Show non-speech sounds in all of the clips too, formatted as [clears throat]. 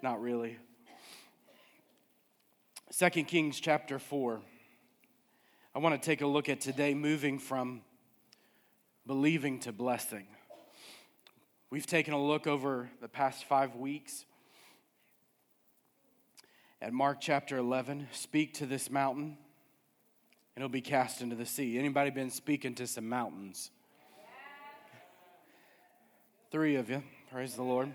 Not really. Second Kings chapter 4. I want to take a look at today moving from believing to blessing. We've taken a look over the past five weeks at Mark chapter 11. Speak to this mountain, and it'll be cast into the sea. Anybody been speaking to some mountains? Three of you. Praise the Lord.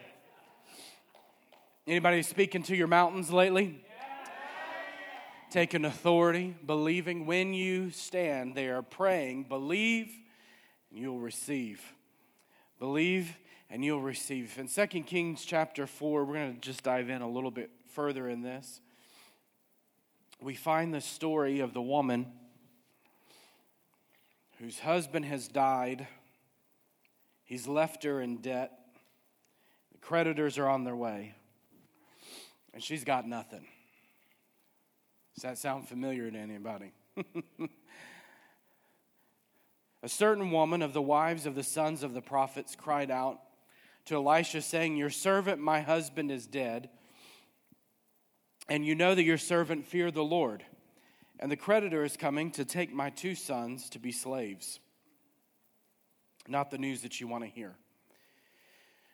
Anybody speaking to your mountains lately? Taking authority, believing when you stand there praying, believe and you'll receive. Believe and you'll receive. In 2 Kings chapter 4, we're going to just dive in a little bit further in this. We find the story of the woman whose husband has died. He's left her in debt. The creditors are on their way. And she's got nothing. Does that sound familiar to anybody? [laughs] A certain woman of the wives of the sons of the prophets cried out to Elisha, saying, Your servant, my husband, is dead, and you know that your servant feared the Lord, and the creditor is coming to take my two sons to be slaves. Not the news that you want to hear.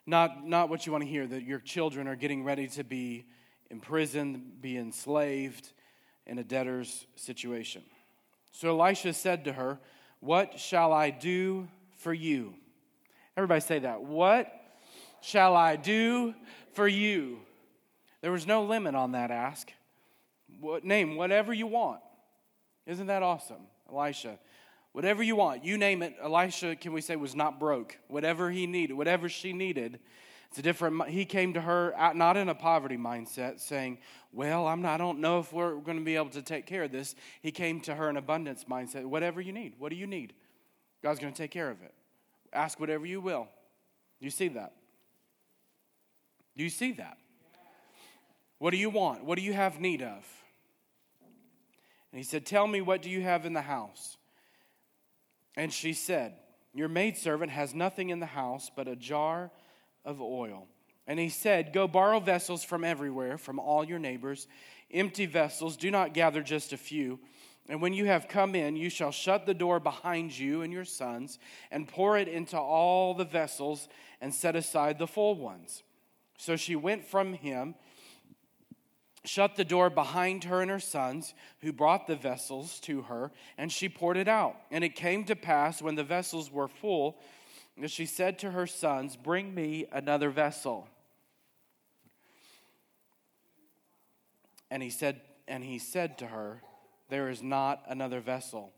Not, not what you want to hear, that your children are getting ready to be imprisoned, be enslaved in a debtor's situation. So Elisha said to her, What shall I do for you? Everybody say that. What shall I do for you? There was no limit on that ask. What, name whatever you want. Isn't that awesome? Elisha, whatever you want, you name it. Elisha, can we say, was not broke. Whatever he needed, whatever she needed, it's a different. He came to her not in a poverty mindset, saying, "Well, I'm not, I don't know if we're going to be able to take care of this." He came to her in abundance mindset. Whatever you need, what do you need? God's going to take care of it. Ask whatever you will. Do you see that? Do you see that? What do you want? What do you have need of? And he said, Tell me, what do you have in the house? And she said, Your maidservant has nothing in the house but a jar of oil. And he said, Go borrow vessels from everywhere, from all your neighbors, empty vessels. Do not gather just a few. And when you have come in, you shall shut the door behind you and your sons, and pour it into all the vessels, and set aside the full ones. So she went from him, shut the door behind her and her sons, who brought the vessels to her, and she poured it out. And it came to pass, when the vessels were full, that she said to her sons, Bring me another vessel. And he said, and he said to her, There is not another vessel.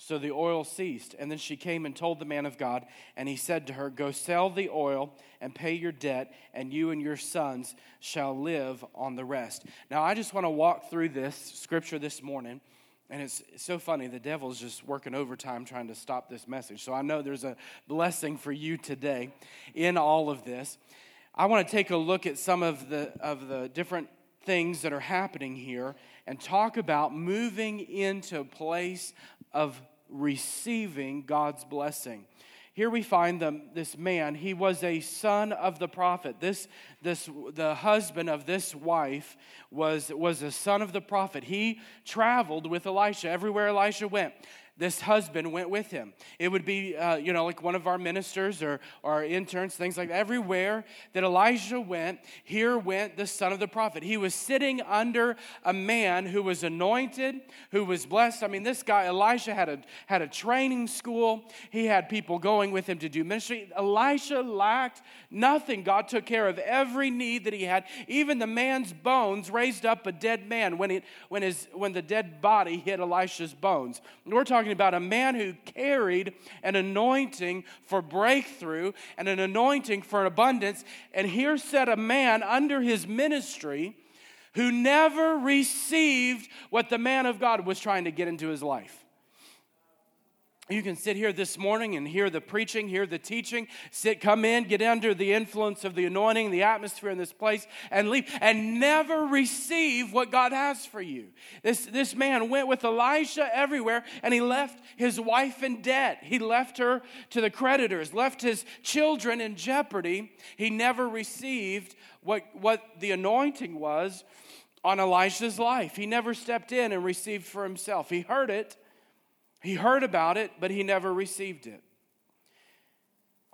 So the oil ceased. And then she came and told the man of God, and he said to her, Go sell the oil and pay your debt, and you and your sons shall live on the rest. Now, I just want to walk through this scripture this morning. And it's so funny, the devil's just working overtime trying to stop this message. So I know there's a blessing for you today in all of this. I want to take a look at some of the, of the different things that are happening here and talk about moving into a place of receiving God's blessing. Here we find the, this man. He was a son of the prophet. This, this, the husband of this wife was, was a son of the prophet. He traveled with Elisha everywhere Elisha went this husband went with him. It would be, uh, you know, like one of our ministers or, or our interns, things like that. Everywhere that Elijah went, here went the son of the prophet. He was sitting under a man who was anointed, who was blessed. I mean, this guy, Elijah, had a, had a training school. He had people going with him to do ministry. Elisha lacked nothing. God took care of every need that he had. Even the man's bones raised up a dead man when, it, when, his, when the dead body hit Elisha's bones. We're talking talking about a man who carried an anointing for breakthrough and an anointing for abundance. And here sat a man under his ministry who never received what the man of God was trying to get into his life. You can sit here this morning and hear the preaching, hear the teaching, sit, come in, get under the influence of the anointing, the atmosphere in this place, and leave, and never receive what God has for you. This, this man went with Elisha everywhere, and he left his wife in debt. He left her to the creditors, left his children in jeopardy. He never received what, what the anointing was on Elisha's life. He never stepped in and received for himself. He heard it he heard about it, but he never received it.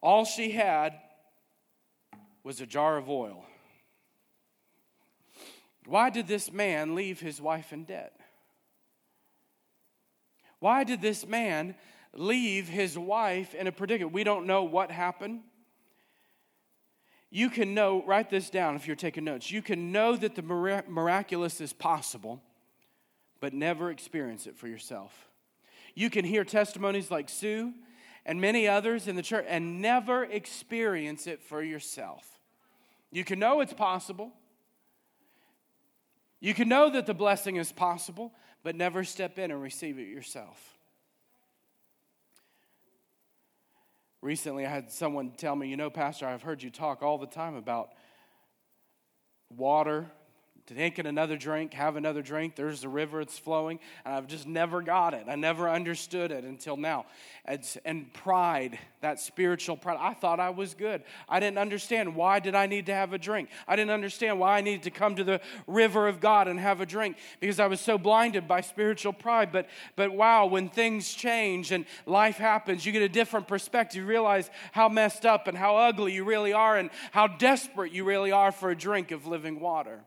All she had was a jar of oil. Why did this man leave his wife in debt? Why did this man leave his wife in a predicament? We don't know what happened. You can know, write this down if you're taking notes. You can know that the miraculous is possible, but never experience it for yourself. You can hear testimonies like Sue and many others in the church and never experience it for yourself. You can know it's possible. You can know that the blessing is possible, but never step in and receive it yourself. Recently, I had someone tell me, You know, Pastor, I've heard you talk all the time about water take another drink, have another drink. There's a river, it's flowing. And I've just never got it. I never understood it until now. It's, and pride, that spiritual pride. I thought I was good. I didn't understand why did I need to have a drink. I didn't understand why I needed to come to the river of God and have a drink because I was so blinded by spiritual pride. But, but wow, when things change and life happens, you get a different perspective. You realize how messed up and how ugly you really are and how desperate you really are for a drink of living water.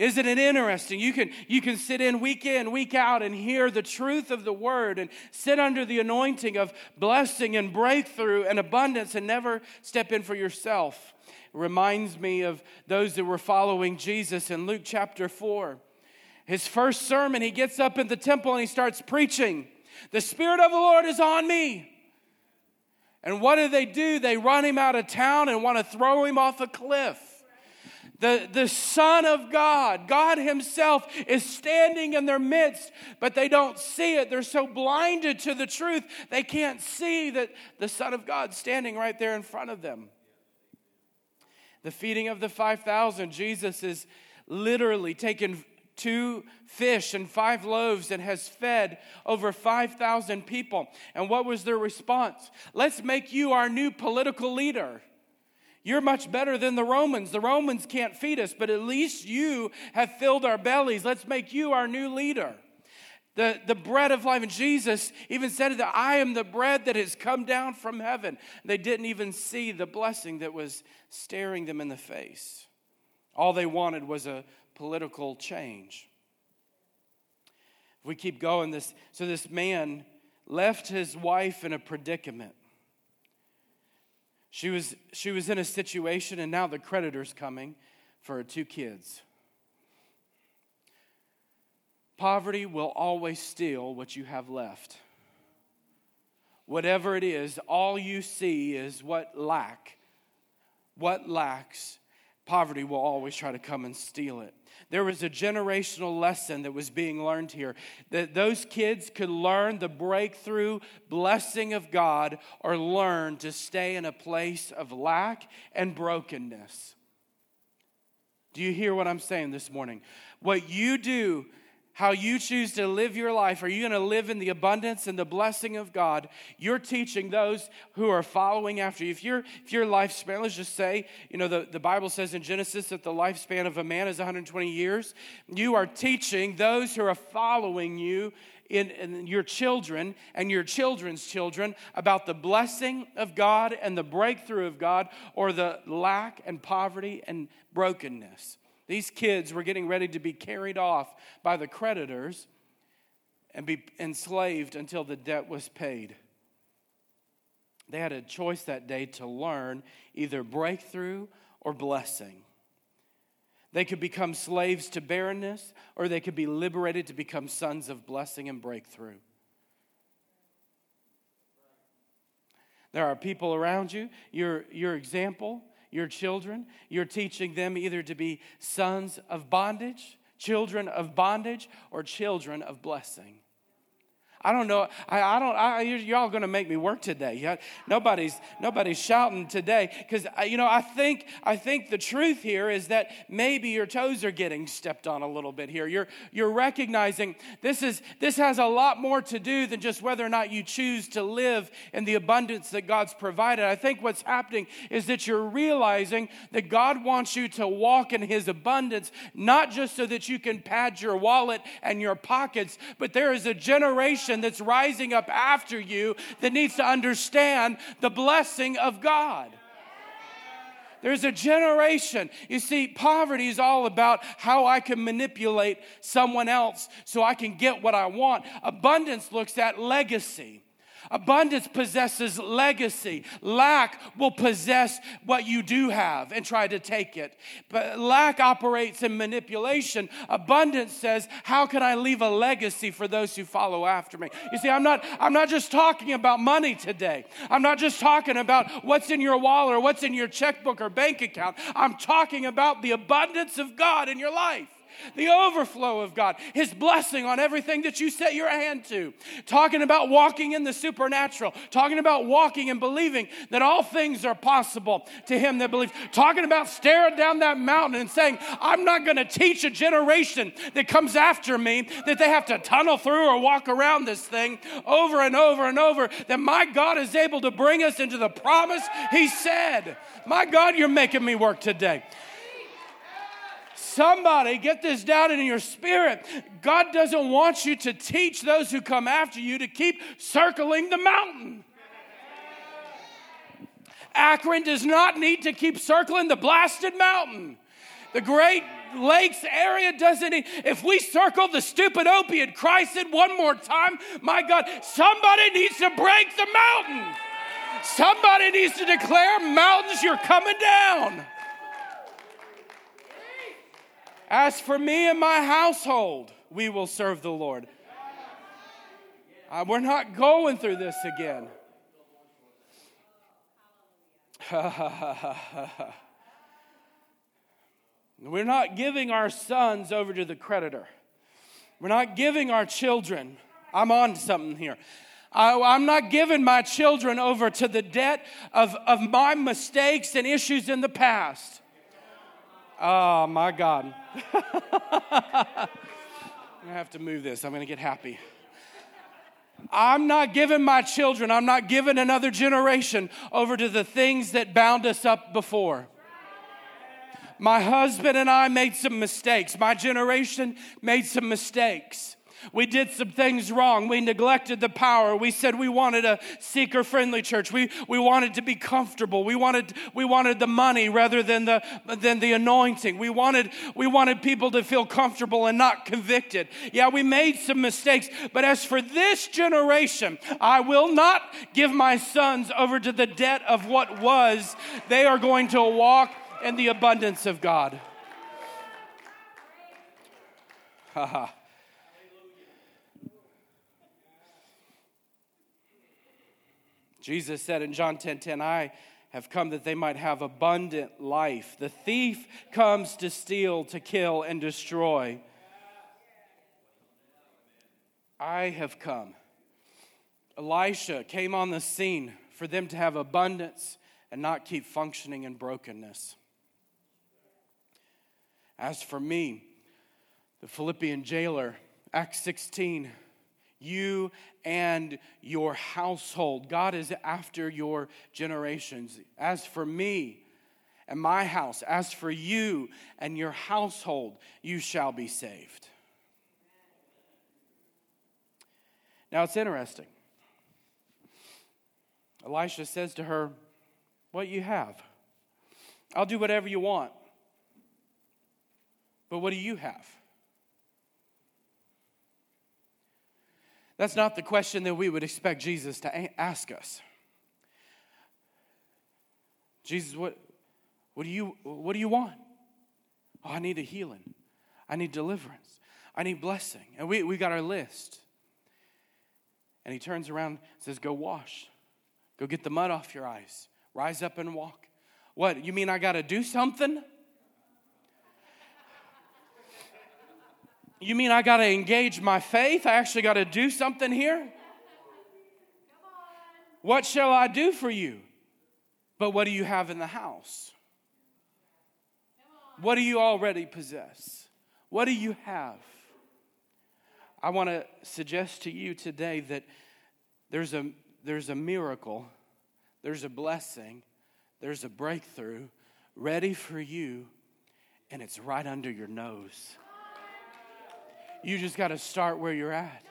Isn't it interesting? You can, you can sit in week in, week out, and hear the truth of the word and sit under the anointing of blessing and breakthrough and abundance and never step in for yourself. It reminds me of those that were following Jesus in Luke chapter 4. His first sermon, he gets up in the temple and he starts preaching. The Spirit of the Lord is on me. And what do they do? They run him out of town and want to throw him off a cliff. The, the Son of God, God Himself, is standing in their midst, but they don't see it. They're so blinded to the truth, they can't see that the Son of God standing right there in front of them. The feeding of the 5,000, Jesus is literally taken two fish and five loaves and has fed over 5,000 people. And what was their response? Let's make you our new political leader. You're much better than the Romans. The Romans can't feed us, but at least you have filled our bellies. Let's make you our new leader. The, the bread of life. And Jesus even said that I am the bread that has come down from heaven. They didn't even see the blessing that was staring them in the face. All they wanted was a political change. If we keep going, this so this man left his wife in a predicament. She was, she was in a situation, and now the creditor's coming for her two kids. Poverty will always steal what you have left. Whatever it is, all you see is what lack, what lacks. Poverty will always try to come and steal it. There was a generational lesson that was being learned here that those kids could learn the breakthrough blessing of God or learn to stay in a place of lack and brokenness. Do you hear what I'm saying this morning? What you do how you choose to live your life. Are you going to live in the abundance and the blessing of God? You're teaching those who are following after you. If, you if your lifespan, let's just say, you know, the, the Bible says in Genesis that the lifespan of a man is 120 years. You are teaching those who are following you in, in, your children and your children's children about the blessing of God and the breakthrough of God or the lack and poverty and brokenness. These kids were getting ready to be carried off by the creditors and be enslaved until the debt was paid. They had a choice that day to learn either breakthrough or blessing. They could become slaves to barrenness, or they could be liberated to become sons of blessing and breakthrough. There are people around you, your, your example, your children. You're teaching them either to be sons of bondage, children of bondage, or children of blessing. I don't know. I, I don't. I, y'all going to make me work today. Nobody's nobody's shouting today because you know. I think I think the truth here is that maybe your toes are getting stepped on a little bit here. You're you're recognizing this is this has a lot more to do than just whether or not you choose to live in the abundance that God's provided. I think what's happening is that you're realizing that God wants you to walk in His abundance, not just so that you can pad your wallet and your pockets, but there is a generation generation that's rising up after you that needs to understand the blessing of God. There's a generation. You see, poverty is all about how I can manipulate someone else so I can get what I want. Abundance looks at legacy. Abundance possesses legacy. Lack will possess what you do have and try to take it. But lack operates in manipulation. Abundance says, How can I leave a legacy for those who follow after me? You see, I'm not, I'm not just talking about money today. I'm not just talking about what's in your wallet or what's in your checkbook or bank account. I'm talking about the abundance of God in your life the overflow of God, His blessing on everything that you set your hand to. Talking about walking in the supernatural, talking about walking and believing that all things are possible to Him that believes. Talking about staring down that mountain and saying, I'm not going to teach a generation that comes after me that they have to tunnel through or walk around this thing over and over and over, that my God is able to bring us into the promise He said. My God, you're making me work today. Somebody get this down in your spirit. God doesn't want you to teach those who come after you to keep circling the mountain. Akron does not need to keep circling the blasted mountain. The Great Lakes area doesn't need. If we circle the stupid opiate crisis one more time, my God, somebody needs to break the mountain. Somebody needs to declare, mountains, you're coming down. As for me and my household, we will serve the Lord. Uh, we're not going through this again. [laughs] we're not giving our sons over to the creditor. We're not giving our children. I'm on something here. I, am not giving my children over to the debt of, of my mistakes and issues in the past. Oh, my God. [laughs] I have to move this. I'm going to get happy. I'm not giving my children, I'm not giving another generation over to the things that bound us up before. My husband and I made some mistakes. My generation made some mistakes. We did some things wrong. We neglected the power. We said we wanted a seeker friendly church. We, we wanted to be comfortable. We wanted, we wanted the money rather than the, than the anointing. We wanted, we wanted people to feel comfortable and not convicted. Yeah, we made some mistakes. But as for this generation, I will not give my sons over to the debt of what was. They are going to walk in the abundance of God. Ha ha. Jesus said in John 10 10, I have come that they might have abundant life. The thief comes to steal, to kill, and destroy. I have come. Elisha came on the scene for them to have abundance and not keep functioning in brokenness. As for me, the Philippian jailer, Acts 16, you and your household. God is after your generations. As for me and my house, as for you and your household, you shall be saved. Now it's interesting. Elisha says to her, What you have? I'll do whatever you want. But what do you have? That's not the question that we would expect Jesus to ask us. Jesus, what, what, do, you, what do you want? Oh, I need a healing. I need deliverance. I need blessing. And we, we got our list. And he turns around and says, Go wash. Go get the mud off your eyes. Rise up and walk. What? You mean I got to do something? You mean I got to engage my faith? I actually got to do something here? What shall I do for you? But what do you have in the house? What do you already possess? What do you have? I want to suggest to you today that there's a, there's a miracle, there's a blessing, there's a breakthrough ready for you, and it's right under your nose. You just got to start where you're at.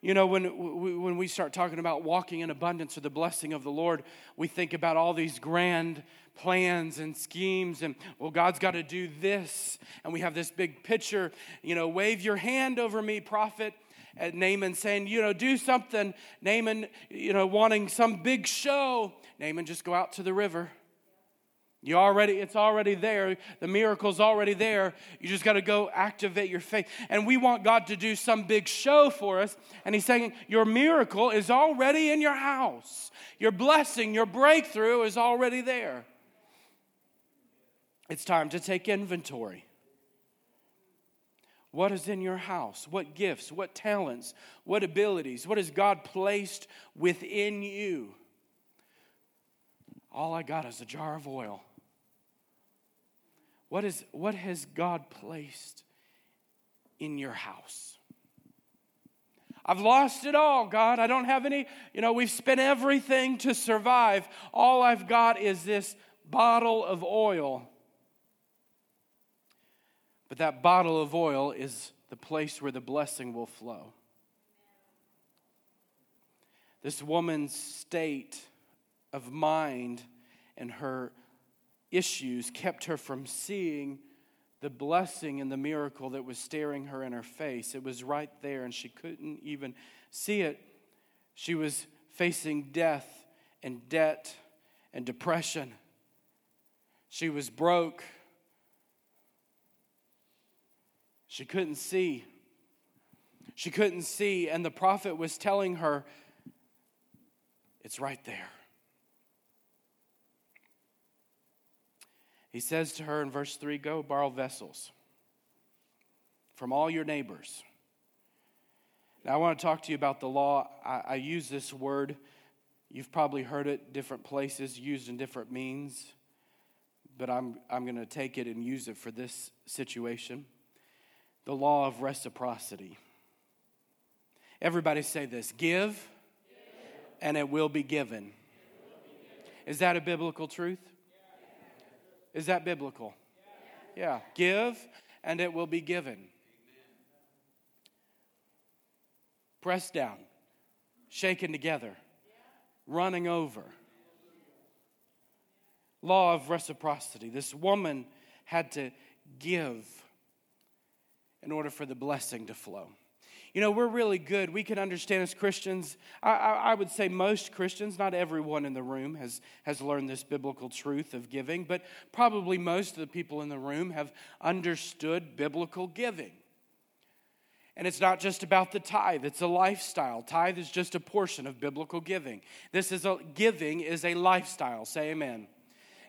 You know, when, when we start talking about walking in abundance or the blessing of the Lord, we think about all these grand plans and schemes, and well, God's got to do this. And we have this big picture, you know, wave your hand over me, prophet. At Naaman saying, you know, do something. Naaman, you know, wanting some big show. Naaman, just go out to the river. You already, it's already there. The miracle's already there. You just got to go activate your faith. And we want God to do some big show for us. And He's saying, Your miracle is already in your house. Your blessing, your breakthrough is already there. It's time to take inventory. What is in your house? What gifts? What talents? What abilities? What has God placed within you? All I got is a jar of oil. What, is, what has God placed in your house? I've lost it all, God. I don't have any, you know, we've spent everything to survive. All I've got is this bottle of oil. But that bottle of oil is the place where the blessing will flow. This woman's state of mind and her issues kept her from seeing the blessing and the miracle that was staring her in her face. It was right there, and she couldn't even see it. She was facing death and debt and depression. She was broke. She couldn't see. She couldn't see, and the prophet was telling her, It's right there. He says to her in verse 3 Go borrow vessels from all your neighbors. Now, I want to talk to you about the law. I, I use this word, you've probably heard it different places, used in different means, but I'm, I'm going to take it and use it for this situation. The law of reciprocity. Everybody say this give, give. and it will be given. Is that a biblical truth? Is that biblical? Yeah. Give and it will be given. Pressed down, shaken together, running over. Law of reciprocity. This woman had to give in order for the blessing to flow. You know, we're really good. We can understand as Christians. I, I, I, would say most Christians, not everyone in the room has, has learned this biblical truth of giving, but probably most of the people in the room have understood biblical giving. And it's not just about the tithe, it's a lifestyle. Tithe is just a portion of biblical giving. This is a giving is a lifestyle. Say amen.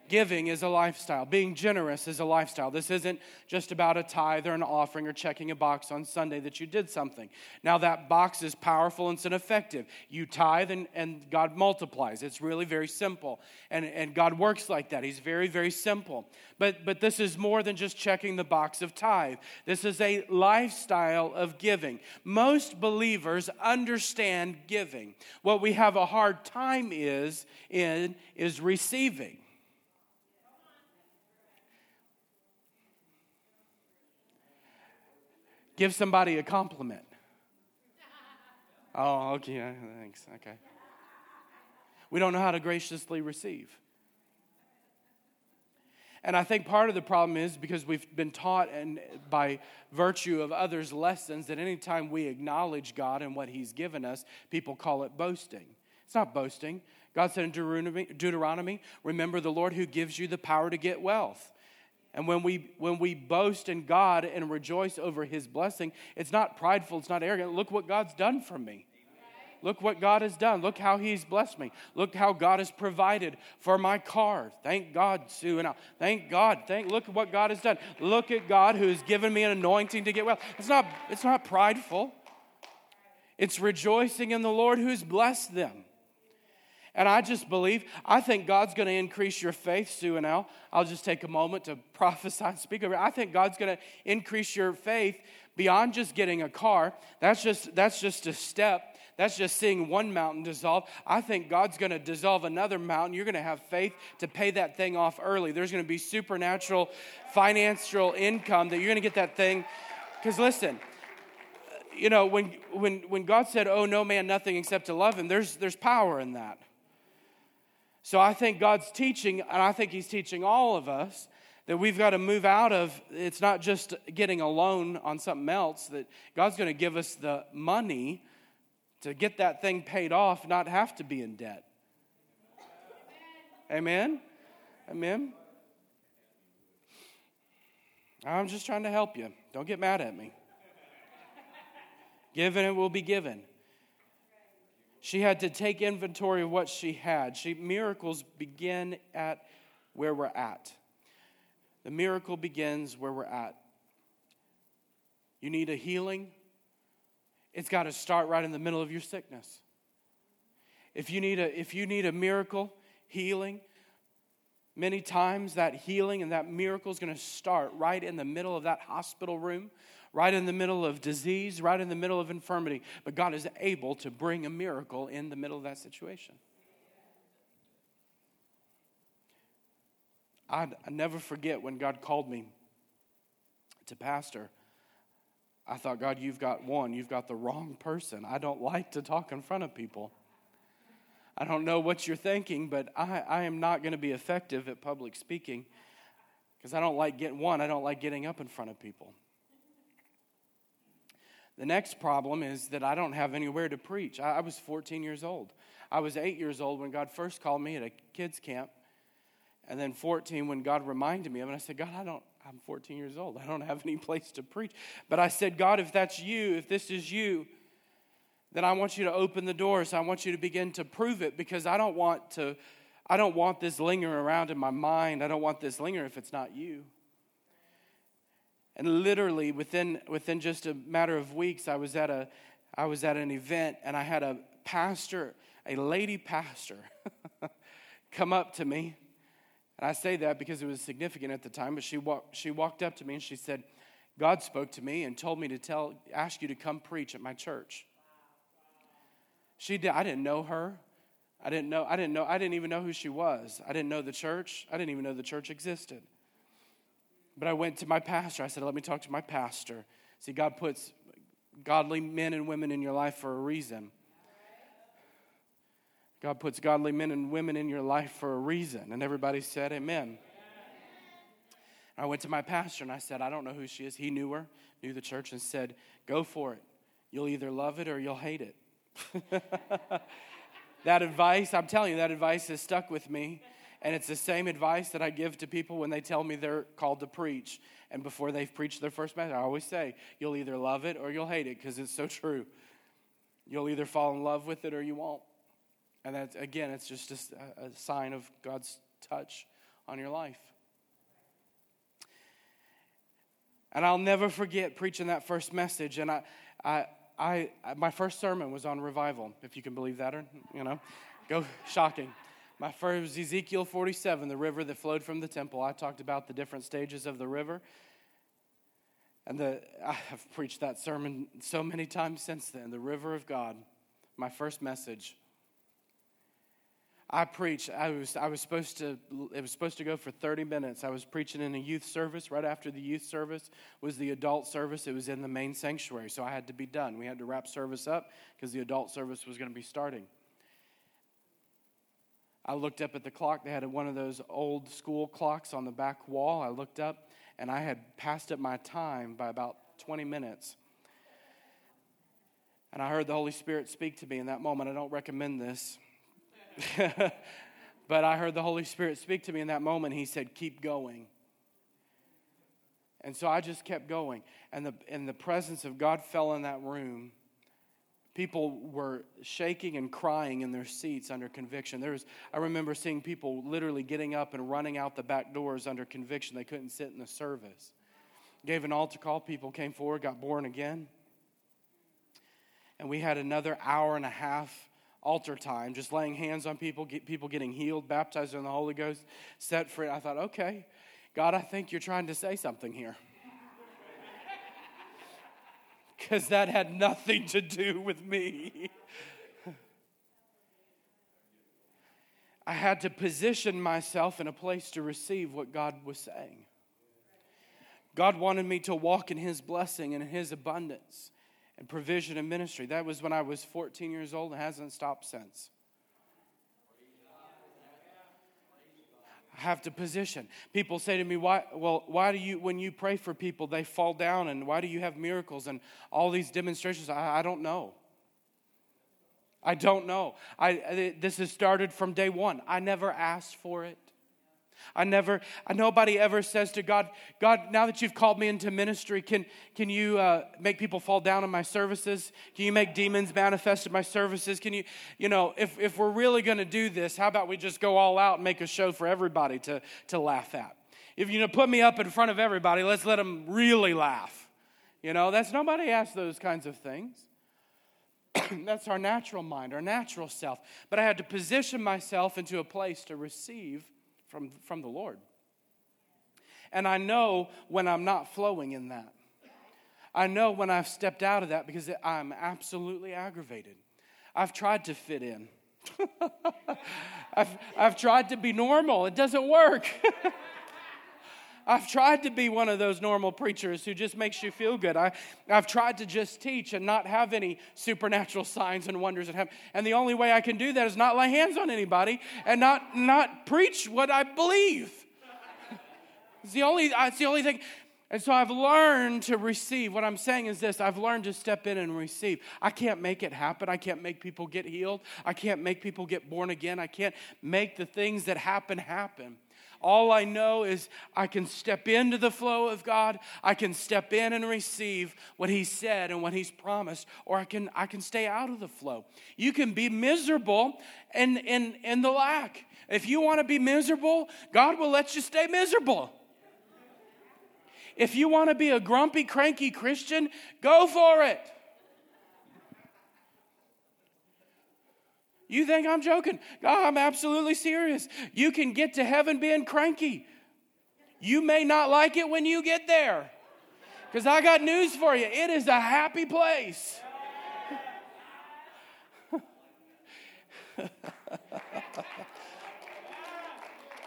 Giving is a lifestyle. Being generous is a lifestyle. This isn't just about a tithe or an offering or checking a box on Sunday that you did something. Now, that box is powerful and it's effective. You tithe and, and God multiplies. It's really very simple. And, and God works like that. He's very, very simple. But, but this is more than just checking the box of tithe. This is a lifestyle of giving. Most believers understand giving. What we have a hard time is in is receiving. Give somebody a compliment. Oh, okay, thanks. Okay. We don't know how to graciously receive. And I think part of the problem is because we've been taught and by virtue of others' lessons that anytime we acknowledge God and what He's given us, people call it boasting. It's not boasting. God said in Deuteronomy, Deuteronomy, remember the Lord who gives you the power to get wealth. And when we when we boast in God and rejoice over his blessing, it's not prideful, it's not arrogant. Look what God's done for me. Look what God has done. Look how He's blessed me. Look how God has provided for my car. Thank God, Sue and I. Thank God. Thank. Look at what God has done. Look at God who has given me an anointing to get well. It's not. It's not prideful. It's rejoicing in the Lord who's blessed them. And I just believe, I think God's going to increase your faith, Sue and Al. I'll just take a moment to [laughs] prophesy and speak over it. I think God's going to increase your faith beyond just getting a car. That's just, that's just a step. That's just seeing one mountain dissolve. I think God's going to dissolve another mountain. You're going to have faith to pay that thing off early. There's going to be supernatural financial income that you're going to get that thing. Because listen, you know, when, when, when God said, Oh, no man, nothing except to love him, there's, there's power in that. So I think God's teaching, and I think He's teaching all of us, that we've got to move out of it's not just getting a loan on something else, that God's going to give us the money to get that thing paid off, not have to be in debt. Amen? Amen? I'm just trying to help you. Don't get mad at me. Given it will be given. She had to take inventory of what she had. She, miracles begin at where we're at. The miracle begins where we're at. You need a healing, it's got to start right in the middle of your sickness. If you need a, if you need a miracle, healing, many times that healing and that miracle is going to start right in the middle of that hospital room right in the middle of disease, right in the middle of infirmity. But God is able to bring a miracle in the middle of that situation. I never forget when God called me to pastor. I thought, God, you've got one, you've got the wrong person. I don't like to talk in front of people. I don't know what you're thinking, but I, I am not going to be effective at public speaking because I don't like getting one, I don't like getting up in front of people. The next problem is that I don't have anywhere to preach. I, I was 14 years old. I was eight years old when God first called me at a kids' camp, and then 14 when God reminded me of it. I said, God, I don't, I'm 14 years old. I don't have any place to preach. But I said, God, if that's you, if this is you, then I want you to open the doors. I want you to begin to prove it because I don't want to, I don't want this lingering around in my mind. I don't want this lingering if it's not you. And literally within, within just a matter of weeks, I was, at a, I was at an event and I had a pastor, a lady pastor, [laughs] come up to me. And I say that because it was significant at the time, but she, walk, she walked up to me and she said, God spoke to me and told me to tell, ask you to come preach at my church. She did, I didn't know her. I didn't know, I didn't know, I didn't even know who she was. I didn't know the church. I didn't even know the church existed. But I went to my pastor. I said, Let me talk to my pastor. See, God puts godly men and women in your life for a reason. God puts godly men and women in your life for a reason. And everybody said, Amen. I went to my pastor and I said, I don't know who she is. He knew her, knew the church, and said, Go for it. You'll either love it or you'll hate it. [laughs] that advice, I'm telling you, that advice has stuck with me. And it's the same advice that I give to people when they tell me they're called to preach. And before they've preached their first message, I always say, you'll either love it or you'll hate it because it's so true. You'll either fall in love with it or you won't. And that, again, it's just a, a sign of God's touch on your life. And I'll never forget preaching that first message. And I, I, I, my first sermon was on revival, if you can believe that, or, you know, go [laughs] shocking. My first Ezekiel 47, the river that flowed from the temple. I talked about the different stages of the river. And the, I have preached that sermon so many times since then the river of God, my first message. I preached. I was, I was supposed to, it was supposed to go for 30 minutes. I was preaching in a youth service. Right after the youth service was the adult service. It was in the main sanctuary, so I had to be done. We had to wrap service up because the adult service was going to be starting. I looked up at the clock. They had one of those old school clocks on the back wall. I looked up and I had passed up my time by about 20 minutes. And I heard the Holy Spirit speak to me in that moment. I don't recommend this. [laughs] but I heard the Holy Spirit speak to me in that moment. He said, Keep going. And so I just kept going. And the, and the presence of God fell in that room People were shaking and crying in their seats under conviction. There was, I remember seeing people literally getting up and running out the back doors under conviction. They couldn't sit in the service. Gave an altar call. People came forward, got born again. And we had another hour and a half altar time, just laying hands on people, get people getting healed, baptized in the Holy Ghost, set free. I thought, okay, God, I think you're trying to say something here. Because that had nothing to do with me. I had to position myself in a place to receive what God was saying. God wanted me to walk in His blessing and in His abundance and provision and ministry. That was when I was 14 years old and hasn't stopped since. Have to position. People say to me, why, well, why do you, when you pray for people, they fall down and why do you have miracles and all these demonstrations? I, I don't know. I don't know. I, this has started from day one. I never asked for it. I never, I, nobody ever says to God, God, now that you've called me into ministry, can, can you uh, make people fall down in my services? Can you make demons manifest in my services? Can you, you know, if, if we're really going to do this, how about we just go all out and make a show for everybody to, to laugh at? If you know, put me up in front of everybody, let's let them really laugh. You know, that's nobody asks those kinds of things. [clears throat] that's our natural mind, our natural self. But I had to position myself into a place to receive from, from the Lord. And I know when I'm not flowing in that. I know when I've stepped out of that because I'm absolutely aggravated. I've tried to fit in. [laughs] I've, I've tried to be normal. It doesn't work. [laughs] I've tried to be one of those normal preachers who just makes you feel good. I, I've tried to just teach and not have any supernatural [laughs] signs and wonders in heaven. And the only way I can do that is not lay hands on anybody and not, not preach what I believe. [laughs] it's, the only, it's the only thing. And so I've learned to receive. What I'm saying is this I've learned to step in and receive. I can't make it happen. I can't make people get healed. I can't make people get born again. I can't make the things that happen happen. All I know is I can step into the flow of God. I can step in and receive what He said and what He's promised, or I can, I can stay out of the flow. You can be miserable in, in, in the lack. If you want to be miserable, God will let you stay miserable. If you want to be a grumpy, cranky Christian, go for it. You think I'm joking? God, I'm absolutely serious. You can get to heaven being cranky. You may not like it when you get there. Because I got news for you it is a happy place. [laughs]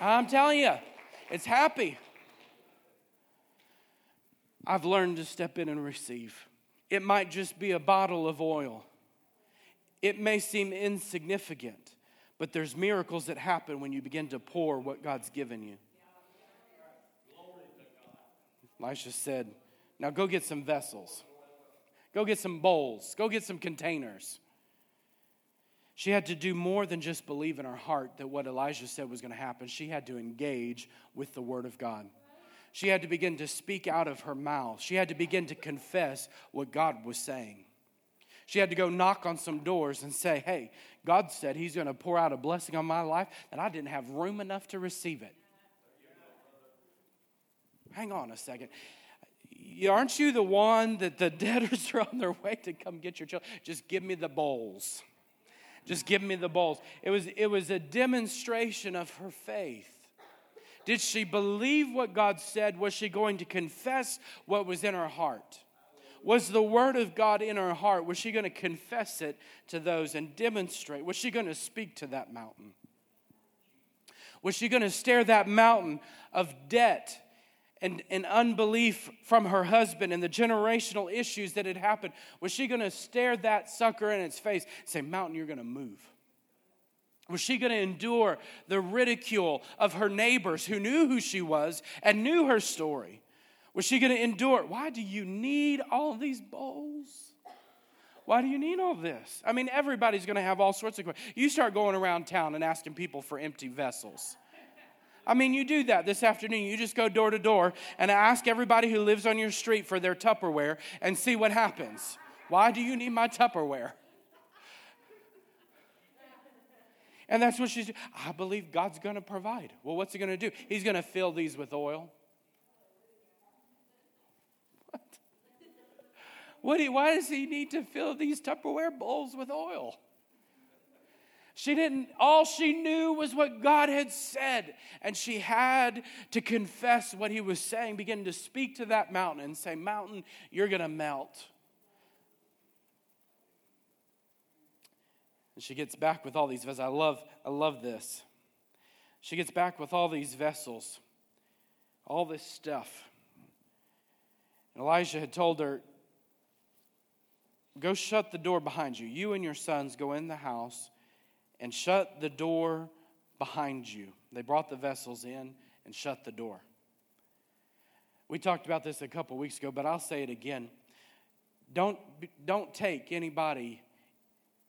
I'm telling you, it's happy. I've learned to step in and receive. It might just be a bottle of oil. It may seem insignificant, but there's miracles that happen when you begin to pour what God's given you. Elisha said, Now go get some vessels, go get some bowls, go get some containers. She had to do more than just believe in her heart that what Elijah said was going to happen. She had to engage with the Word of God. She had to begin to speak out of her mouth. She had to begin to confess what God was saying. She had to go knock on some doors and say, Hey, God said He's going to pour out a blessing on my life, and I didn't have room enough to receive it. Hang on a second. Aren't you the one that the [laughs] debtors are on their way to come get your children? Just give me the bowls. Just give me the bowls. It was, it was a demonstration of her faith. Did she believe what God said? Was she going to confess what was in her heart? Was the word of God in her heart? Was she going to confess it to those and demonstrate? Was she going to speak to that mountain? Was she going to stare that mountain of debt and, and unbelief from her husband and the generational issues that had happened? Was she going to stare that sucker in its face and say, Mountain, you're going to move? Was she going to endure the ridicule of her neighbors who knew who she was and knew her story? Was she going to endure? Why do you need all these bowls? Why do you need all this? I mean, everybody's going to have all sorts of questions. You start going around town and asking people for empty vessels. I mean, you do that this afternoon. You just go door to door and ask everybody who lives on your street for their Tupperware and see what happens. Why do you need my Tupperware? And that's what she's doing. I believe God's going to provide. Well, what's he going to do? He's going to fill these with oil. What why does he need to fill these Tupperware bowls with oil? She didn't, all she knew was what God had said. And she had to confess what he was saying, begin to speak to that mountain and say, Mountain, you're going to melt. And she gets back with all these vessels. I love, I love this. She gets back with all these vessels, all this stuff. And Elijah had told her, Go shut the door behind you. You and your sons go in the house and shut the door behind you. They brought the vessels in and shut the door. We talked about this a couple weeks ago, but I'll say it again. Don't, don't take anybody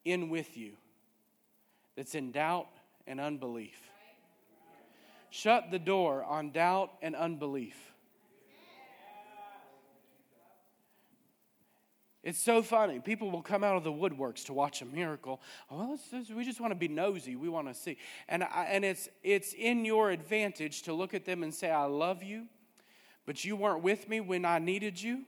in with you that's in doubt and unbelief. Shut the door on doubt and unbelief. It's so funny. People will come out of the woodworks to watch a miracle. Oh, well, we just want to be nosy. We want to see. And, I, and it's, it's in your advantage to look at them and say, I love you, but you weren't with me when I needed you.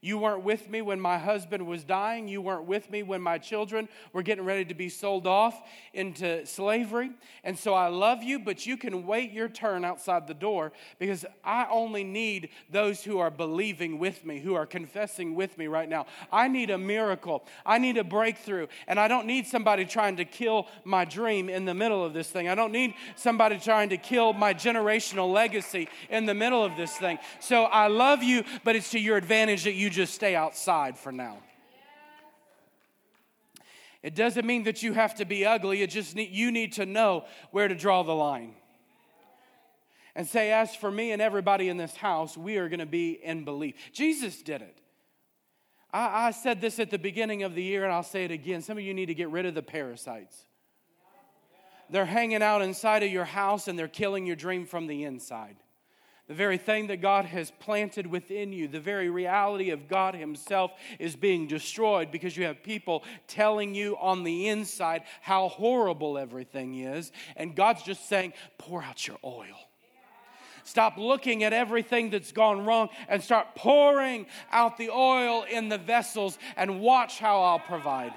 You weren't with me when my husband was dying. You weren't with me when my children were getting ready to be sold off into slavery. And so I love you, but you can wait your turn outside the door because I only need those who are believing with me, who are confessing with me right now. I need a miracle. I need a breakthrough. And I don't need somebody trying to kill my dream in the middle of this thing. I don't need somebody trying to kill my generational legacy in the middle of this thing. So I love you, but it's to your advantage that you you just stay outside for now. It doesn't mean that you have to be ugly. It just need, you need to know where to draw the line. And say, as for me and everybody in this house, we are going to be in belief. Jesus did it. I, I said this at the beginning of the year, and I'll say it again. Some of you need to get rid of the parasites. They're hanging out inside of your house and they're killing your dream from the inside the very thing that God has planted within you, the very reality of God Himself is being destroyed because you have people telling you on the inside how horrible everything is. And God's just saying, pour out your oil. Stop looking at everything that's gone wrong and start pouring out the oil in the vessels and watch how I'll provide.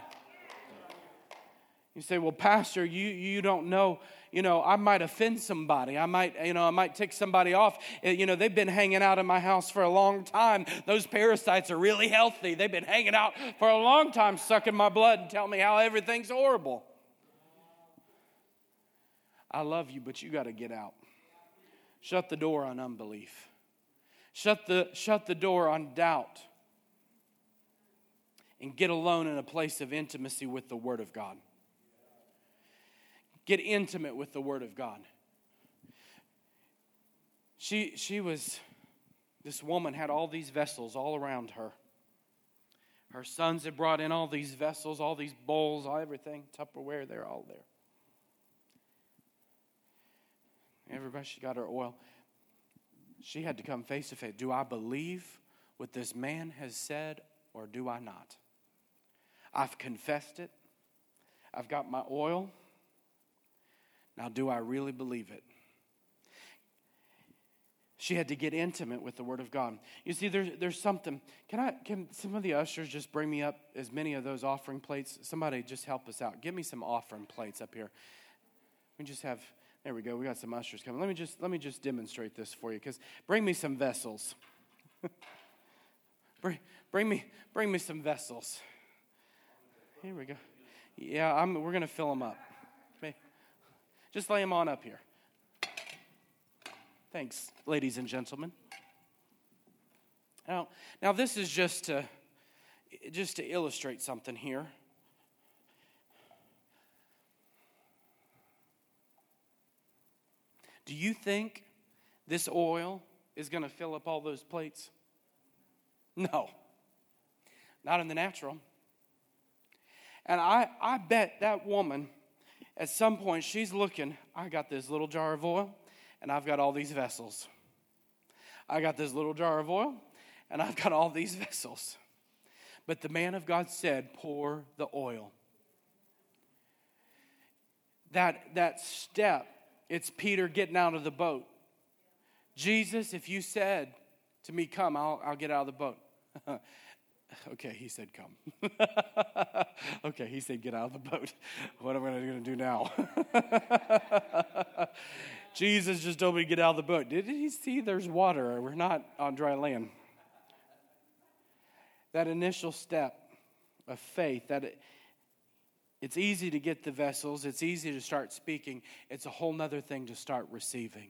You say, Well, Pastor, you, you don't know you know, I might offend somebody. I might, you know, I might tick somebody off. Eh, you know, they've been hanging out in my house for a long time. Those parasites are really healthy. They've been hanging out for a long time, sucking my blood and telling me how everything's horrible. I love you, but you got to get out. Shut the door on unbelief. Shut the, shut the door on doubt. And get alone in a place of intimacy with the Word of God. Get intimate with the Word of God. She, she was, this woman had all these vessels all around her. Her sons had brought in all these vessels, all these bowls, all everything, Tupperware, they're all there. Everybody, she got her oil. She had to come face to face. Do I believe what this man has said or do I not? I've confessed it. I've got my oil. Now, do I really believe it? She had to get intimate with the Word of God. You see, there's, there's something. Can I? Can some of the ushers just bring me up as many of those offering plates? Somebody just help us out. Give me some offering plates up here. We just have. There we go. We got some ushers coming. Let me just let me just demonstrate this for you. Because bring me some vessels. [laughs] bring, bring me bring me some vessels. Here we go. Yeah, I'm, we're to fill them up. Just lay them on up here. Thanks, ladies and gentlemen. Now, now this is just to, just to illustrate something here. Do you think this oil is going to fill up all those plates? No, not in the natural. And I, I bet that woman at some point she's looking, I got this little jar of oil and I've got all these vessels. I got this little jar of oil and I've got all these [laughs] vessels. But the man of God said, Pour the oil. that, that step, it's Peter getting out of the boat. Jesus, if you said to me, Come, I'll, I'll get out of the boat. [laughs] [sighs] okay, he said, Come. [laughs] okay, he said, Get out of the boat. [laughs] What am I going to do now? [laughs] Jesus just told me to get out of the boat. Did he see there's water? We're not on dry land. That initial step of faith, that it, it's easy to get the vessels, it's easy to start speaking. It's a whole nother thing to start receiving.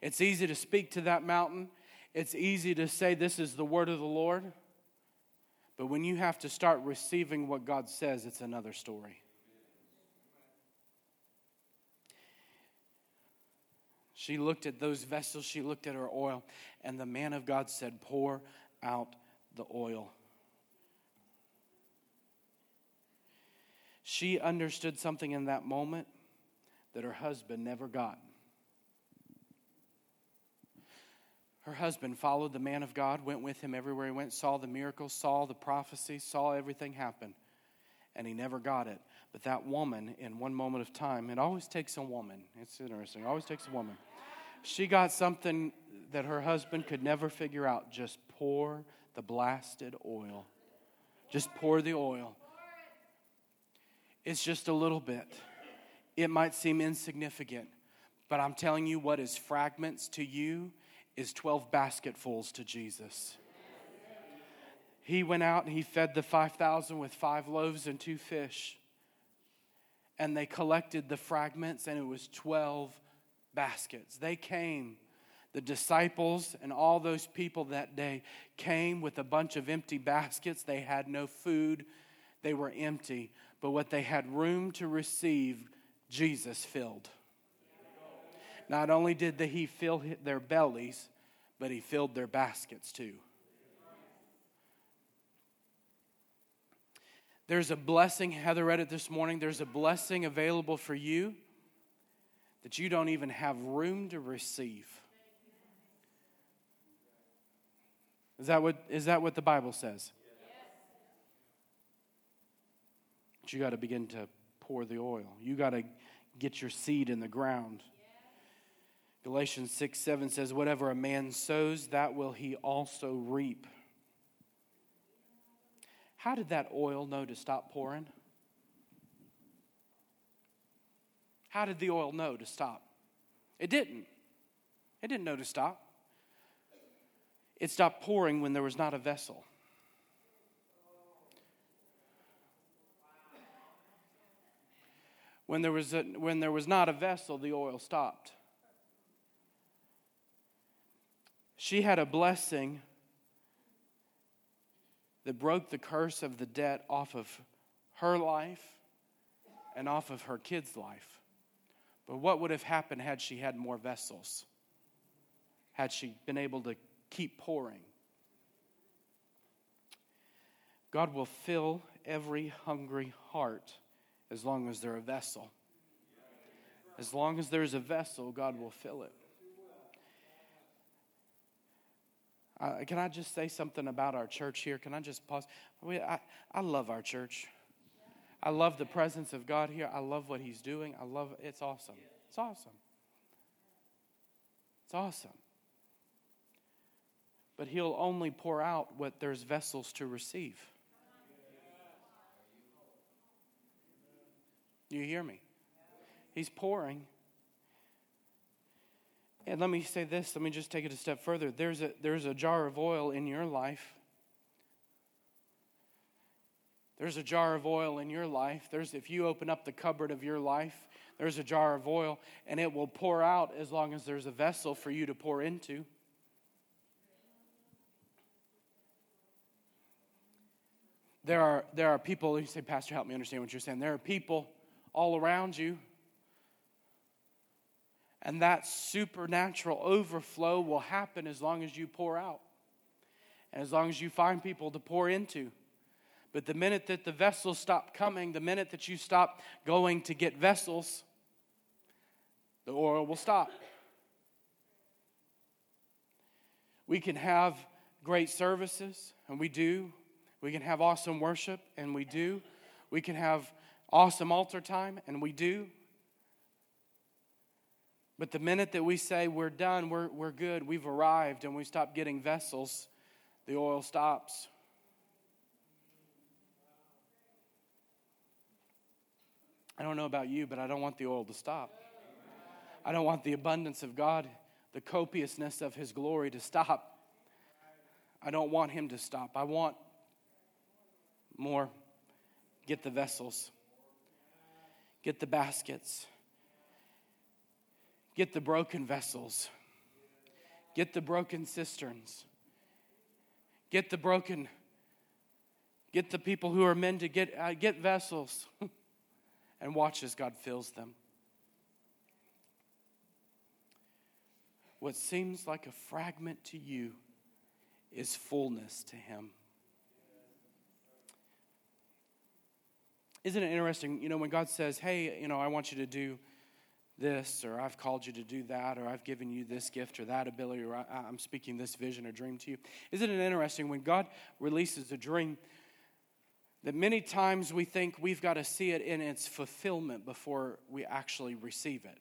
It's easy to speak to that mountain. It's easy to say, This is the word of the Lord. But when you have to start receiving what God says, it's another story. She looked at those vessels, she looked at her oil, and the man of God said, Pour out the oil. She understood something in that moment that her husband never got. Her husband followed the man of God, went with him everywhere he went, saw the miracles, saw the prophecy, saw everything happen, and he never got it. But that woman, in one moment of time, it always takes a woman. It's interesting, it always takes a woman. She got something that her husband could never figure out. Just pour the blasted oil. Just pour the oil. It's just a little bit. It might seem insignificant, but I'm telling you what is fragments to you is 12 basketfuls to Jesus. He went out and he fed the 5,000 with five loaves and two fish. And they collected the fragments, and it was 12 baskets. They came, the disciples and all those people that day came with a bunch of empty baskets. They had no food, they were empty. But what they had room to receive, Jesus filled. Not only did he fill their bellies, but he filled their baskets too. There's a blessing, Heather read it this morning. There's a blessing available for you that you don't even have room to receive. Is that what, is that what the Bible says? But you got to begin to pour the oil. You got to get your seed in the ground. Galatians 6 7 says, Whatever a man sows, that will he also reap. How did that oil know to stop pouring? How did the oil know to stop? It didn't. It didn't know to stop. It stopped pouring when there was not a vessel. When there was, a, when there was not a vessel, the oil stopped. She had a blessing that broke the curse of the debt off of her life and off of her kids' life. But what would have happened had she had more vessels? Had she been able to keep pouring? God will fill every hungry heart as long as they're a vessel. As long as there's a vessel, God will fill it. Uh, can I just say something about our church here? Can I just pause? We, I, I love our church. I love the presence of God here. I love what He's doing. I love. It's awesome. It's awesome. It's awesome. But He'll only pour out what there's vessels to receive. You hear me? He's pouring. And let me say this, let me just take it a step further. There's a, there's a jar of oil in your life there's a jar of oil in your life. There's if you open up the cupboard of your life, there's a jar of oil and it will pour out as long as there's a vessel for you to pour into. There are, there are people, you say, Pastor, help me understand what you're saying. There are people all around you, and that supernatural overflow will happen as long as you pour out and as long as you find people to pour into. But the minute that the vessels stop coming, the minute that you stop going to get vessels, the oil will stop. We can have great services, and we do. We can have awesome worship, and we do. We can have awesome altar time, and we do. But the minute that we say we're done, we're, we're good, we've arrived, and we stop getting vessels, the oil stops. I don't know about you, but I don't want the oil to stop. I don't want the abundance of God, the copiousness of His glory to stop. I don't want Him to stop. I want more. Get the vessels, get the baskets, get the broken vessels, get the broken cisterns, get the broken, get the people who are men to get, uh, get vessels. [laughs] and watch as God fills them. What seems like a fragment to you is fullness to Him. Isn't it interesting? You know, when God says, Hey, you know, I want you to do this, or I've called you to do that, or I've given you this gift or that ability, or I'm speaking this vision or dream to you. Isn't it interesting when God releases a dream? that many times we think we've got to see it in its fulfillment before we actually receive it.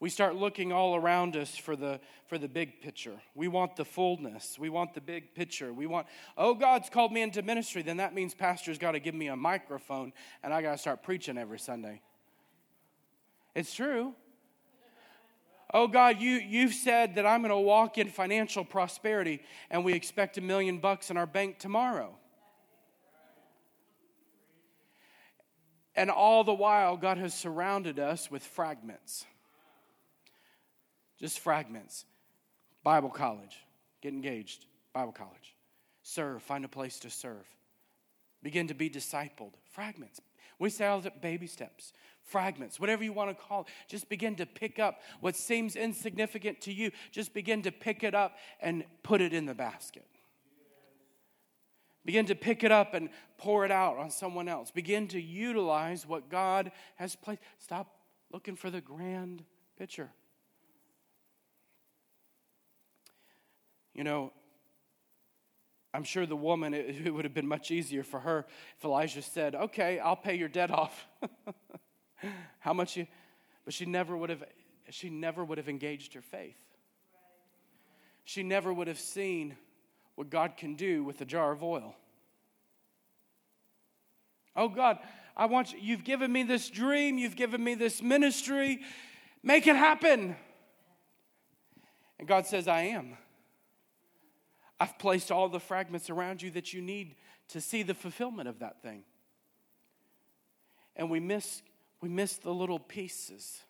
We start looking all around us for the, for the big picture. We want the fullness. We want the big picture. We want, oh, God's called me into ministry. Then that means pastor's got to give me a microphone and I got to start preaching every Sunday. It's true. Oh God, you, you've said that I'm going to walk in financial prosperity and we expect a million bucks in our bank tomorrow. And all the while, God has surrounded us with fragments. Just fragments. Bible college, get engaged, Bible college. Serve, find a place to serve. Begin to be discipled. Fragments. We say all the baby steps, fragments, whatever you want to call it. Just begin to pick up what seems insignificant to you. Just begin to pick it up and put it in the basket. Begin to pick it up and pour it out on someone else. Begin to utilize what God has placed. Stop looking for the grand picture. You know, I'm sure the woman, it, would have been much easier for her if Elijah said, Okay, I'll pay your debt off. [laughs] How much you, but she never would have, she never would have engaged her faith. She never would have seen what God can do with a jar of oil. Oh God, I want you, you've given me this dream, you've given me this ministry, make it happen. And God says, I am. I've placed all the fragments around you that you need to see the fulfillment of that thing. And we miss, we miss the little pieces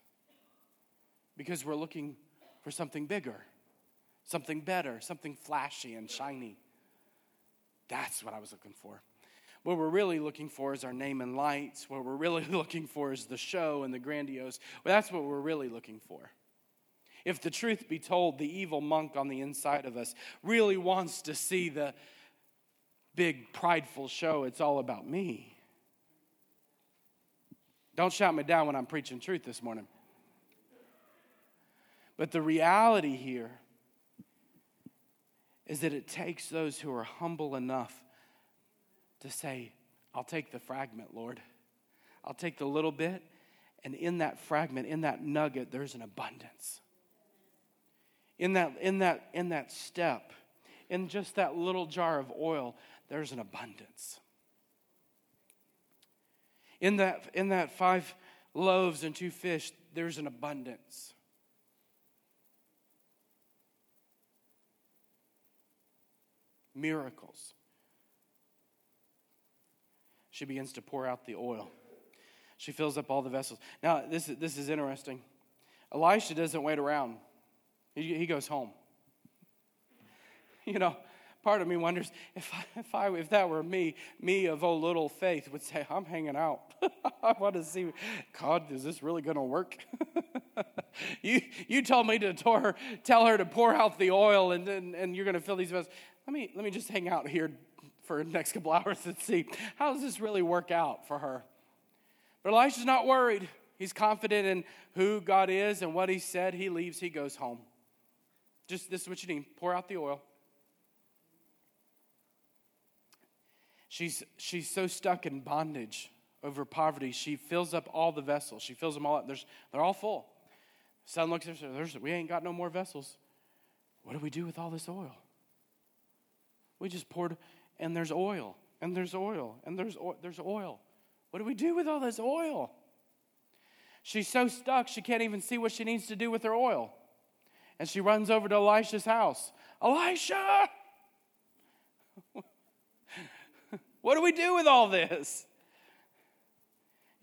because we're looking for something bigger something better, something flashy and shiny. That's what I was looking for. What we're really looking for is our name and lights. What we're really [laughs] looking for is the show and the grandiose. Well, that's what we're really looking for. If the truth be told, the evil monk on the inside of us really wants to see the big, prideful show. It's all about me. Don't shout me down when I'm preaching truth this morning. But the reality here is that it takes those who are humble enough to say, I'll take the fragment, Lord. I'll take the little bit, and in that fragment, in that nugget, there's an abundance. In that, in that, in that step, in just that little jar of oil, there's an abundance. In that, in that five loaves and two fish, there's an abundance. miracles. She begins to pour out the oil. She fills up all the vessels. Now, this is, this is interesting. Elisha doesn't wait around, he, he goes home. [laughs] You know, part of me wonders if I, if I if that were me, me of oh little faith would say, I'm hanging out. [laughs] I want to see God, is this really gonna work? [laughs] you you told me to tell her to pour out the oil and, and, and you're gonna fill these vessels let me, let me just hang out here for the next couple [laughs] hours and see how does this really work out for her. But Elisha's not worried. He's confident in who God is and what he said. He leaves, he goes home. Just this is what you need. Pour out the oil. She's she's so stuck in bondage over poverty. She fills up all the vessels. She fills them all up. There's, they're all full. Son looks at her and says, We ain't got no more vessels. What do we do with all this oil? We just poured, and there's oil, and there's oil, and there's, there's oil. What do we do with all this oil? She's so stuck, she can't even see what she needs to do with her oil. And she runs over to Elisha's house. Elisha! What do we do with all this?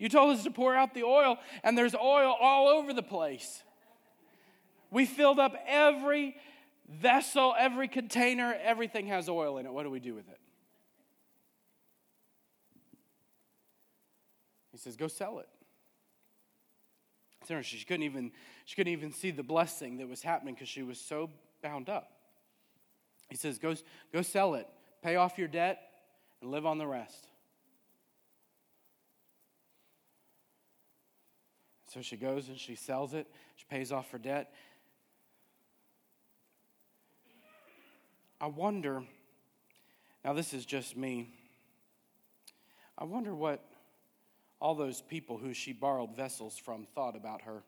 You told us to pour out the oil, and there's oil all over the place. We filled up every vessel, every container, everything has oil in it. What do we do with it? He says, Go sell it. She couldn't even, she couldn't even see the blessing that was happening because she was so bound up. He says, go, go sell it, pay off your debt, and live on the rest. So she goes and she sells it, she pays off her debt. I wonder, now this is just me, I wonder what all those people who she borrowed vessels from thought about her.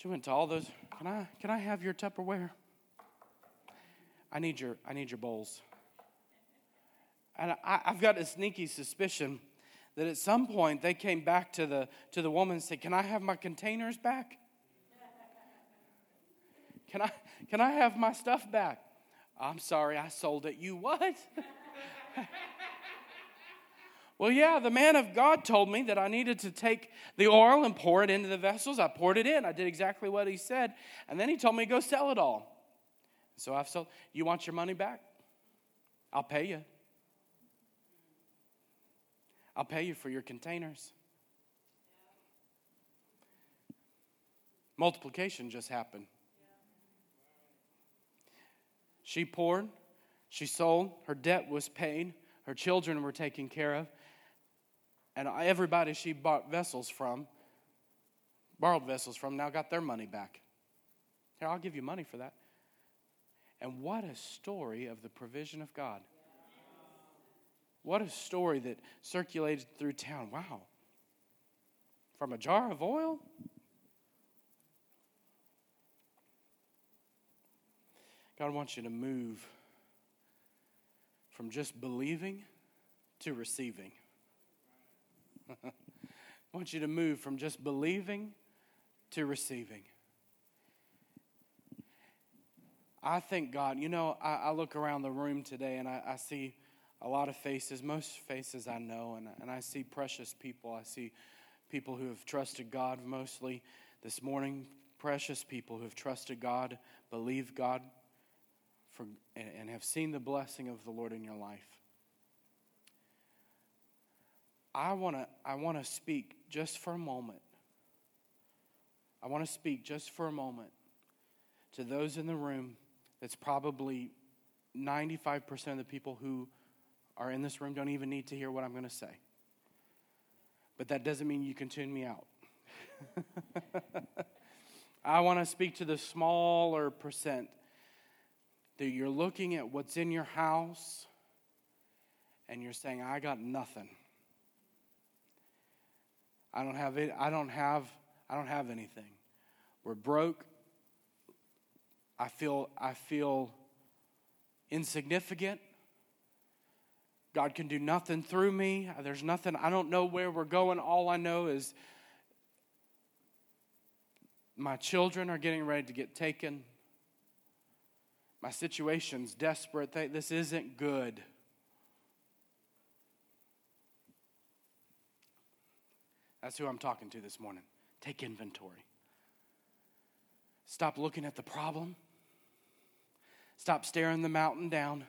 She went to all those. Can I can I have your Tupperware? I need your I need your bowls. And I, I've got a sneaky suspicion that at some point they came back to the to the woman and said, "Can I have my containers back? Can I can I have my stuff back?" I'm sorry, I sold it. You what? [laughs] well, yeah, the man of God told me that I needed to take the oil and pour it into the vessels. I poured it in. I did exactly what he said. And then he told me go sell it all. So I've sold. You want your money back? I'll pay you. I'll pay you for your containers. Multiplication just happened. She poured, she sold, her debt was paid, her children were taken care of, and everybody she bought vessels from, borrowed vessels from, now got their money back. Here, I'll give you money for that. And what a story of the provision of God. What a story that circulated through town. Wow. From a jar of oil God wants you to move from just believing to receiving. [laughs] I want you to move from just believing to receiving. I thank God. You know, I, I look around the room today and I, I, see a lot of faces, most faces I know, and, and I see precious people. I see people who have trusted God mostly this morning, precious people who have trusted God, believe God for, and have seen the blessing of the Lord in your life. I want to I want to speak just for a moment. I want to speak just for a moment to those in the room that's probably 95% of the people who are in this room don't even need to hear what I'm going to say. But that doesn't mean you can tune me out. [laughs] I want to speak to the smaller percent that you're looking at what's in your house and you're saying, I got nothing. I don't have it, I don't have I don't have anything. We're broke. I feel I feel insignificant. God can do nothing through me. There's nothing, I don't know where we're going. All I know is my children are getting ready to get taken. My situation's desperate. This isn't good. That's who I'm talking to this morning. Take inventory. Stop looking at the problem. Stop staring the mountain down.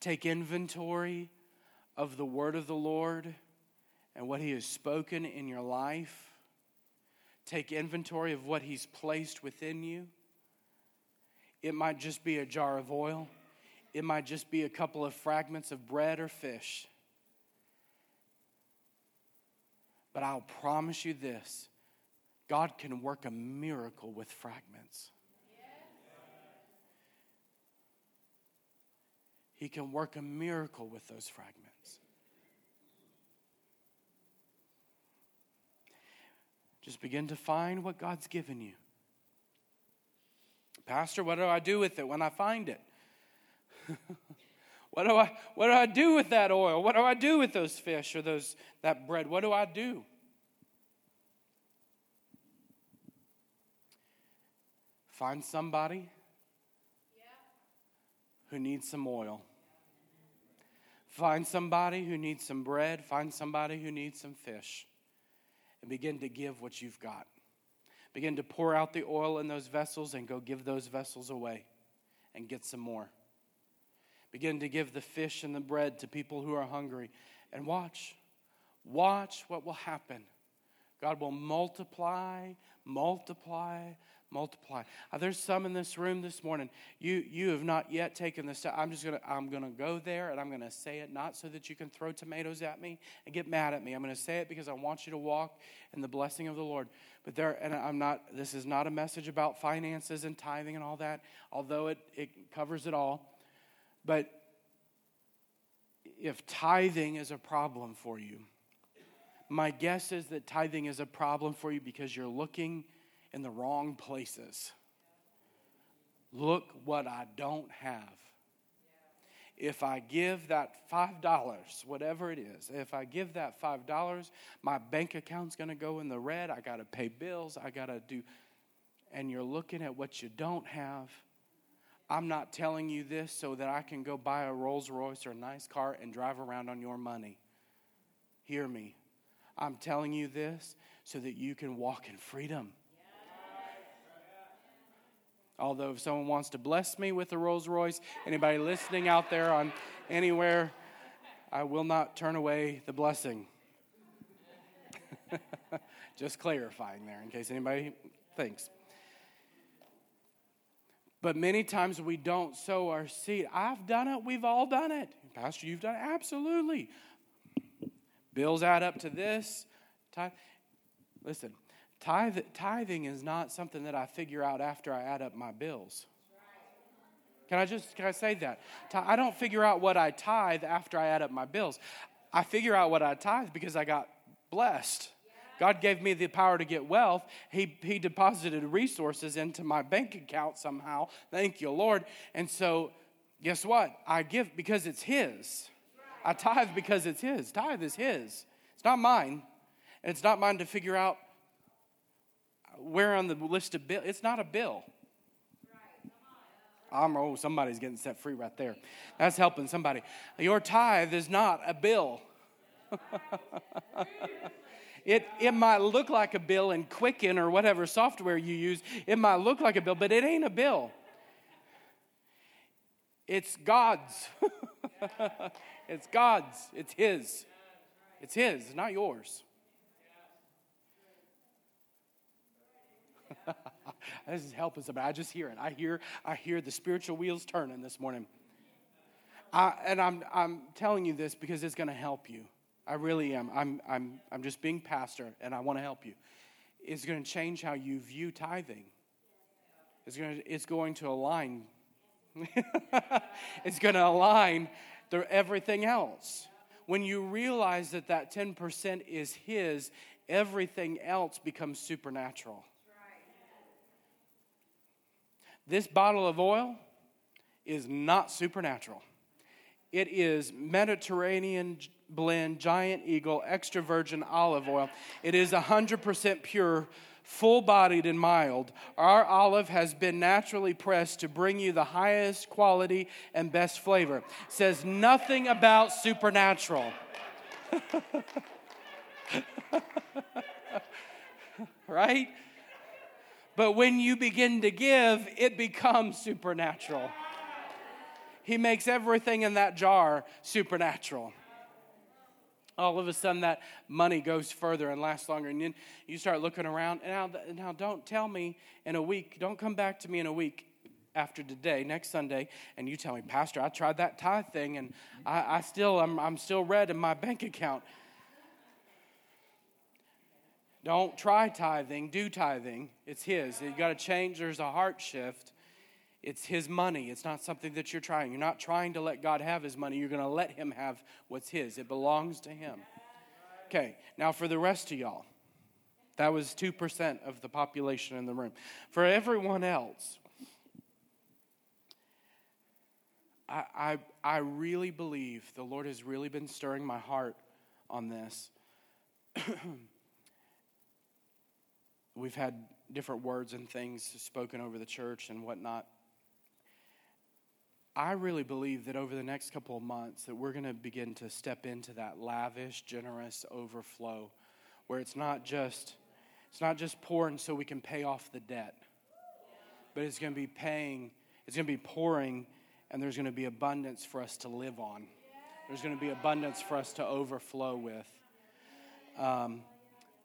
Take inventory of the word of the Lord and what He has spoken in your life. Take inventory of what He's placed within you. It might just be a jar of oil, it might just be a couple of fragments of bread or fish. But I'll promise you this God can work a miracle with fragments. He can work a miracle with those fragments. Just begin to find what God's given you. Pastor, what do I do with it when I find it? [laughs] what do I what do I do with that oil? What do I do with those fish or those that bread? What do I do? Find somebody who needs some oil. Find somebody who needs some bread. Find somebody who needs some fish. And begin to give what you've got. Begin to pour out the oil in those vessels and go give those vessels away and get some more. Begin to give the fish and the bread to people who are hungry. And watch, watch what will happen. God will multiply, multiply, multiply. There's some in this room this morning. You you have not yet taken the step. I'm just gonna I'm gonna go there and I'm gonna say it not so that you can throw tomatoes at me and get mad at me. I'm gonna say it because I want you to walk in the blessing of the Lord. But there and I'm not. This is not a message about finances and tithing and all that. Although it it covers it all, but if tithing is a problem for you. My guess is that tithing is a problem for you because you're looking in the wrong places. Look what I don't have. If I give that $5, whatever it is, if I give that $5, my bank account's to go in the red. I got to pay bills. I got to do. And you're looking at what you don't have. I'm not telling you this so that I can go buy a Rolls Royce or a nice car and drive around on your money. Hear me. I'm telling you this so that you can walk in freedom. Although, if someone wants to bless me with a Rolls Royce, anybody listening out there on anywhere, I will not turn away the blessing. [laughs] Just clarifying there in case anybody thinks. But many times we don't sow our seed. I've done it. We've all done it. Pastor, you've done it. Absolutely. Bills add up to this. Listen, Tithe, tithing is not something that I figure out after I add up my bills. Can I just can I say that? I don't figure out what I tithe after I add up my bills. I figure out what I tithe because I got blessed. God gave me the power to get wealth. He, he deposited resources into my bank account somehow. Thank you, Lord. And so, guess what? I give because it's His. I tithe because it's His. Tithe is His. It's not mine. And it's not mine to figure out where on the list of bill? It's not a bill. I'm, oh, somebody's getting set free right there. That's helping somebody. Your tithe is not a bill. [laughs] it, it might look like a bill in Quicken or whatever software you use. It might look like a bill, but it ain't a bill. It's God's. [laughs] it's God's. It's His. It's His, not yours. [laughs] this is helping somebody. I just hear it. I hear, I hear the spiritual wheels turning this morning. I, and I'm, I'm telling you this because it's going to help you. I really am. I'm, I'm, I'm just being pastor, and I want to help you. It's going to change how you view tithing. It's going to, it's going to align. [laughs] it's going to align the, everything else. When you realize that that 10% is His, everything else becomes supernatural. This bottle of oil is not supernatural. It is Mediterranean blend, giant eagle, extra virgin olive oil. It is 100% pure, full bodied, and mild. Our olive has been naturally pressed to bring you the highest quality and best flavor. Says nothing about supernatural. [laughs] right? But when you begin to give, it becomes supernatural. He makes everything in that jar supernatural. All of a sudden, that money goes further and lasts longer. And then you start looking around. And now, now, don't tell me in a week, don't come back to me in a week after today, next Sunday, and you tell me, Pastor, I tried that tithe thing and I, I still, I'm, I'm still red in my bank account. Don't try tithing, do tithing. It's His. You got to change. There's a heart shift. It's his money. It's not something that you're trying. You're not trying to let God have his money. You're going to let him have what's his. It belongs to him. Okay, now for the rest of y'all, that was 2% of the population in the room. For everyone else, I, I, I really believe the Lord has really been stirring my heart on this. [clears throat] We've had different words and things spoken over the church and whatnot. I really believe that over the next couple of months that we're going to begin to step into that lavish, generous overflow where it's not just it's not just pouring so we can pay off the debt. But it's going to be paying, it's going to be pouring and there's going to be abundance for us to live on. There's going to be abundance for us to overflow with. Um,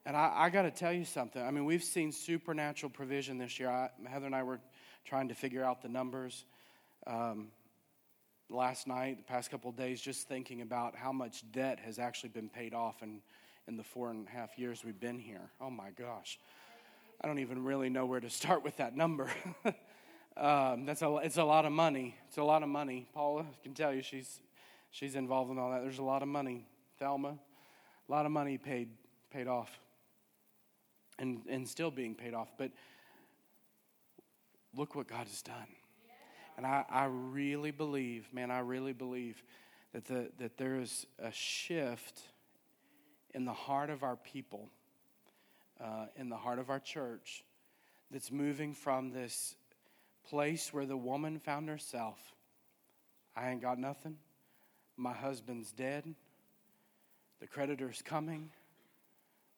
and I, I got to tell you something. I mean, we've seen supernatural provision this year. I, Heather and I were trying to figure out the numbers um, last night, the past couple days, just thinking about how much debt has actually been paid off in, in the four and a half years we've been here. Oh my gosh. I don't even really know where to [laughs] start with that number. [laughs] um, that's a, it's a lot of money. It's a lot of money. Paula can tell you she's, she's involved in all that. There's a lot of money. Thelma, a lot of money paid, paid off and, and still being paid off. But look what God has done. And I, I really believe, man, I really believe that, the, that there is a shift in the heart of our people, uh, in the heart of our church, that's moving from this place where the woman found herself I ain't got nothing, my husband's dead, the creditor's coming,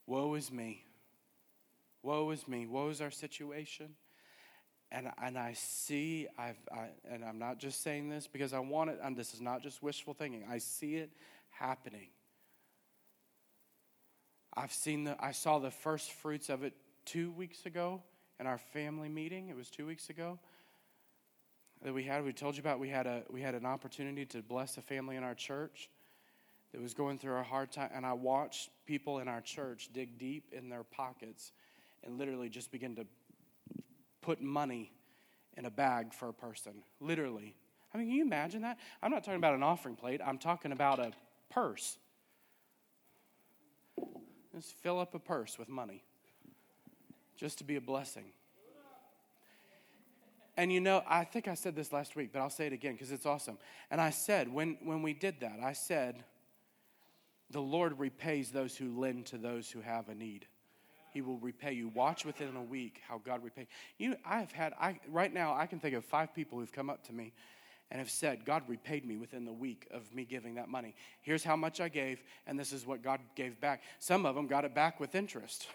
woe is me. Woe is me. Woe is our situation. And, and I see, I've, I, and I'm not just saying this because I want it, and this is not just wishful thinking. I see it happening. I've seen the, I saw the first fruits of it two weeks ago in our family meeting. It was two weeks ago that we had. We told you about. We had a we had an opportunity to bless a family in our church that was going through a hard time, and I watched people in our church dig deep in their pockets and literally just begin to put money in a bag for a person. Literally. I mean, can you imagine that? I'm not talking about an offering plate, I'm talking about a purse. Just fill up a purse with money just to be a blessing. And you know, I think I said this last week, but I'll say it again because it's awesome. And I said, when, when we did that, I said, the Lord repays those who lend to those who have a need. He will repay you. Watch within a week how God repay you. I've had I right now I can think of five people who've come up to me and have said, God repaid me within the week of me giving that money. Here's how much I gave, and this is what God gave back. Some of them got it back with interest.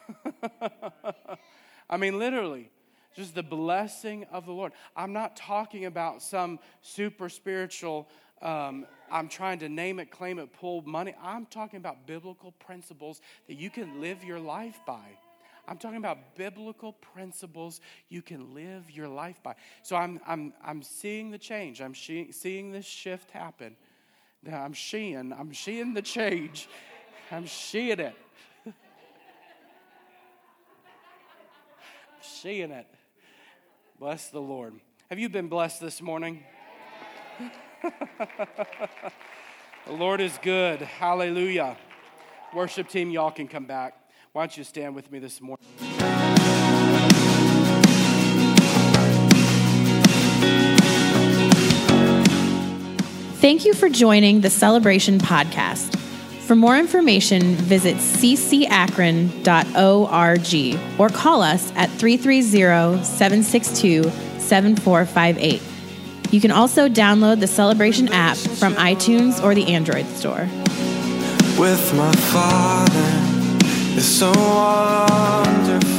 [laughs] I mean, literally, just the blessing of the Lord. I'm not talking about some super spiritual, um, I'm trying to name it, claim it, pull money. I'm talking about biblical principles that you can live your life by. I'm talking about biblical principles you can live your life by. So I'm, I'm, I'm seeing the change. I'm she, seeing this shift happen. Now I'm seeing, I'm seeing the change. I'm seeing it. [laughs] seeing it. Bless the Lord. Have you been blessed this morning? [laughs] the Lord is good. Hallelujah. Worship team, y'all can come back. Why don't you stand with me this morning? Thank you for joining the Celebration Podcast. For more information, visit ccakron.org or call us at 330 762 7458. You can also download the Celebration app from iTunes or the Android store. with my father is so wonderful.